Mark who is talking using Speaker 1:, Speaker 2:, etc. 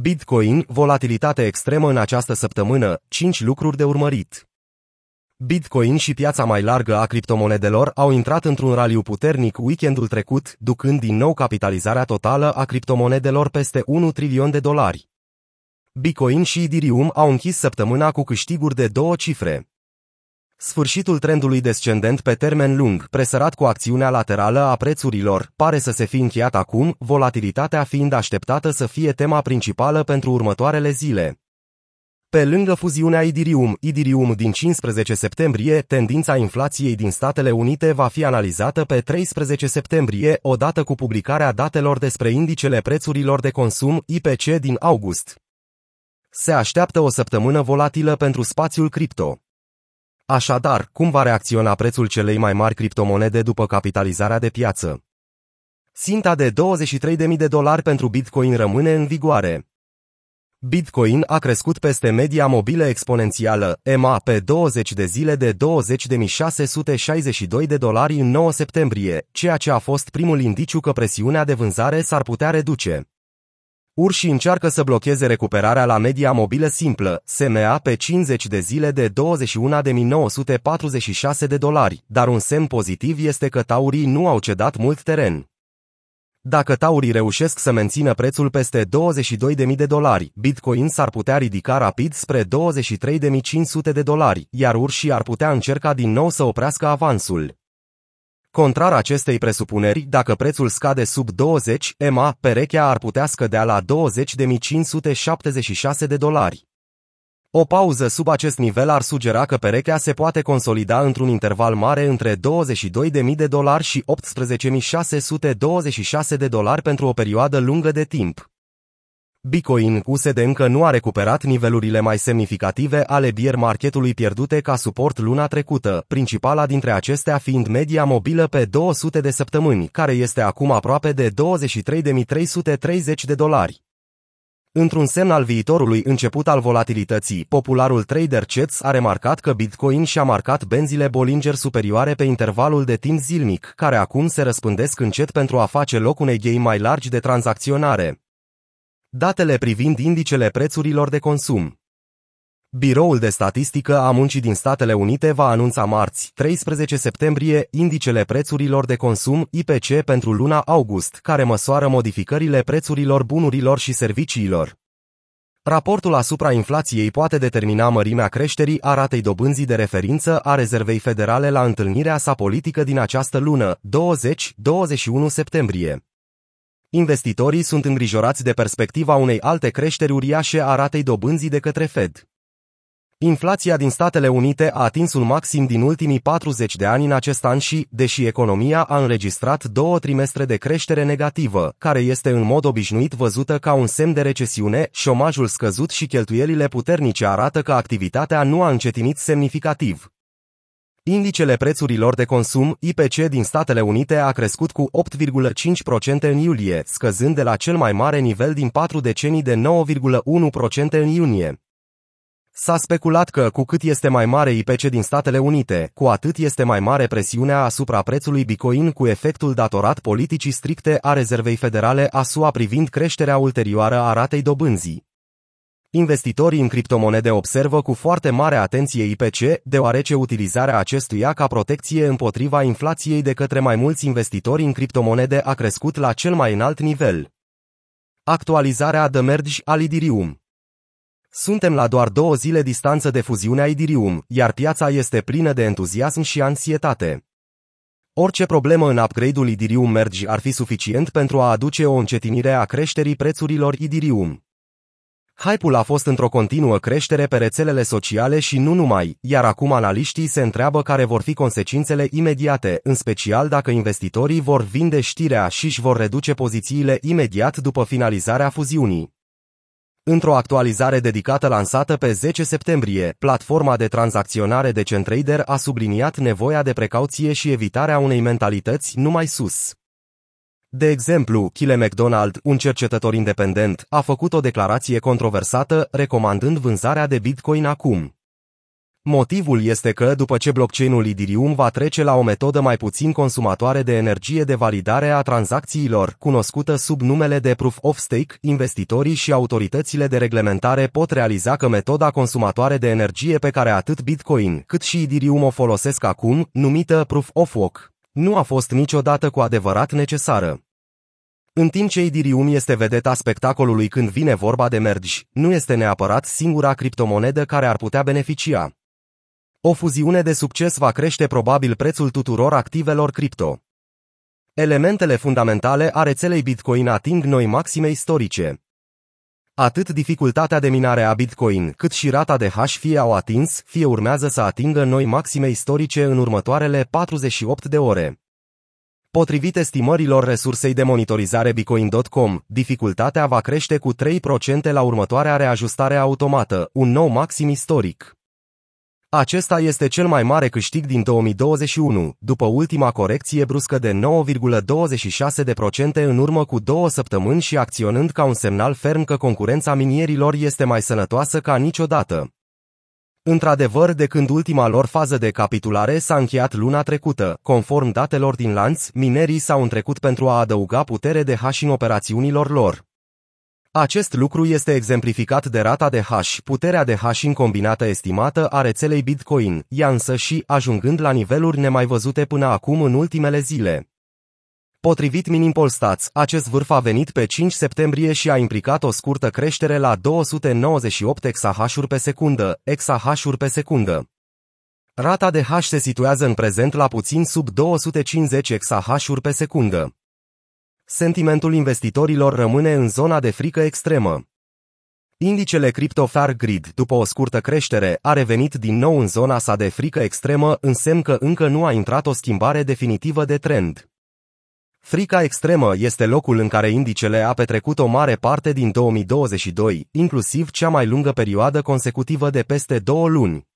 Speaker 1: Bitcoin, volatilitate extremă în această săptămână, 5 lucruri de urmărit. Bitcoin și piața mai largă a criptomonedelor au intrat într-un raliu puternic weekendul trecut, ducând din nou capitalizarea totală a criptomonedelor peste 1 trilion de dolari. Bitcoin și Ethereum au închis săptămâna cu câștiguri de două cifre. Sfârșitul trendului descendent pe termen lung, presărat cu acțiunea laterală a prețurilor, pare să se fi încheiat acum, volatilitatea fiind așteptată să fie tema principală pentru următoarele zile. Pe lângă fuziunea Idirium, Idirium din 15 septembrie, tendința inflației din Statele Unite va fi analizată pe 13 septembrie, odată cu publicarea datelor despre indicele prețurilor de consum IPC din august. Se așteaptă o săptămână volatilă pentru spațiul cripto. Așadar, cum va reacționa prețul celei mai mari criptomonede după capitalizarea de piață? Sinta de 23.000 de dolari pentru Bitcoin rămâne în vigoare. Bitcoin a crescut peste media mobilă exponențială, EMA, pe 20 de zile de 20.662 de dolari în 9 septembrie, ceea ce a fost primul indiciu că presiunea de vânzare s-ar putea reduce. Urși încearcă să blocheze recuperarea la media mobilă simplă, SMA pe 50 de zile de 21.946 de dolari, dar un semn pozitiv este că taurii nu au cedat mult teren. Dacă taurii reușesc să mențină prețul peste 22.000 de dolari, Bitcoin s-ar putea ridica rapid spre 23.500 de dolari, iar urșii ar putea încerca din nou să oprească avansul. Contrar acestei presupuneri, dacă prețul scade sub 20, EMA, perechea ar putea scădea la 20.576 de dolari. O pauză sub acest nivel ar sugera că perechea se poate consolida într-un interval mare între 22.000 de dolari și 18.626 de dolari pentru o perioadă lungă de timp. Bitcoin USD încă nu a recuperat nivelurile mai semnificative ale bier marketului pierdute ca suport luna trecută, principala dintre acestea fiind media mobilă pe 200 de săptămâni, care este acum aproape de 23.330 de dolari. Într-un semn al viitorului început al volatilității, popularul trader Chets a remarcat că Bitcoin și-a marcat benzile Bollinger superioare pe intervalul de timp zilnic, care acum se răspândesc încet pentru a face loc unei ghei mai largi de tranzacționare. Datele privind indicele prețurilor de consum Biroul de statistică a muncii din Statele Unite va anunța marți, 13 septembrie, indicele prețurilor de consum IPC pentru luna august, care măsoară modificările prețurilor bunurilor și serviciilor. Raportul asupra inflației poate determina mărimea creșterii a ratei dobânzii de referință a Rezervei Federale la întâlnirea sa politică din această lună, 20-21 septembrie. Investitorii sunt îngrijorați de perspectiva unei alte creșteri uriașe a ratei dobânzii de către Fed. Inflația din Statele Unite a atins un maxim din ultimii 40 de ani în acest an și, deși economia a înregistrat două trimestre de creștere negativă, care este în mod obișnuit văzută ca un semn de recesiune, șomajul scăzut și cheltuielile puternice arată că activitatea nu a încetinit semnificativ. Indicele prețurilor de consum, IPC din Statele Unite a crescut cu 8,5% în iulie, scăzând de la cel mai mare nivel din patru decenii de 9,1% în iunie. S-a speculat că cu cât este mai mare IPC din Statele Unite, cu atât este mai mare presiunea asupra prețului Bitcoin cu efectul datorat politicii stricte a Rezervei Federale a SUA privind creșterea ulterioară a ratei dobânzii. Investitorii în criptomonede observă cu foarte mare atenție IPC, deoarece utilizarea acestuia ca protecție împotriva inflației de către mai mulți investitori în criptomonede a crescut la cel mai înalt nivel. Actualizarea de merge al Idirium Suntem la doar două zile distanță de fuziunea Idirium, iar piața este plină de entuziasm și ansietate. Orice problemă în upgrade-ul Idirium Merge ar fi suficient pentru a aduce o încetinire a creșterii prețurilor Idirium. Hype-ul a fost într-o continuă creștere pe rețelele sociale și nu numai, iar acum analiștii se întreabă care vor fi consecințele imediate, în special dacă investitorii vor vinde știrea și își vor reduce pozițiile imediat după finalizarea fuziunii. Într-o actualizare dedicată lansată pe 10 septembrie, platforma de tranzacționare de Centrader a subliniat nevoia de precauție și evitarea unei mentalități numai sus. De exemplu, Kyle McDonald, un cercetător independent, a făcut o declarație controversată recomandând vânzarea de Bitcoin acum. Motivul este că, după ce blockchain-ul Ethereum va trece la o metodă mai puțin consumatoare de energie de validare a tranzacțiilor, cunoscută sub numele de Proof of Stake, investitorii și autoritățile de reglementare pot realiza că metoda consumatoare de energie pe care atât Bitcoin cât și Ethereum o folosesc acum, numită Proof of Work, nu a fost niciodată cu adevărat necesară. În timp ce Ethereum este vedeta spectacolului când vine vorba de mergi, nu este neapărat singura criptomonedă care ar putea beneficia. O fuziune de succes va crește probabil prețul tuturor activelor cripto. Elementele fundamentale a rețelei Bitcoin ating noi maxime istorice. Atât dificultatea de minare a Bitcoin, cât și rata de hash fie au atins, fie urmează să atingă noi maxime istorice în următoarele 48 de ore. Potrivit estimărilor resursei de monitorizare Bitcoin.com, dificultatea va crește cu 3% la următoarea reajustare automată, un nou maxim istoric. Acesta este cel mai mare câștig din 2021, după ultima corecție bruscă de 9,26% în urmă cu două săptămâni și acționând ca un semnal ferm că concurența minierilor este mai sănătoasă ca niciodată. Într-adevăr, de când ultima lor fază de capitulare s-a încheiat luna trecută, conform datelor din lanț, minerii s-au întrecut pentru a adăuga putere de hash în operațiunilor lor. Acest lucru este exemplificat de rata de hash, puterea de hash combinată estimată a rețelei Bitcoin, ea însă și ajungând la niveluri nemai văzute până acum în ultimele zile. Potrivit Minimpolstats, acest vârf a venit pe 5 septembrie și a implicat o scurtă creștere la 298 exahash pe secundă, exahash pe secundă. Rata de hash se situează în prezent la puțin sub 250 exahash pe secundă. Sentimentul investitorilor rămâne în zona de frică extremă. Indicele Crypto Fair Grid, după o scurtă creștere, a revenit din nou în zona sa de frică extremă, însemn că încă nu a intrat o schimbare definitivă de trend. Frica extremă este locul în care indicele a petrecut o mare parte din 2022, inclusiv cea mai lungă perioadă consecutivă de peste două luni.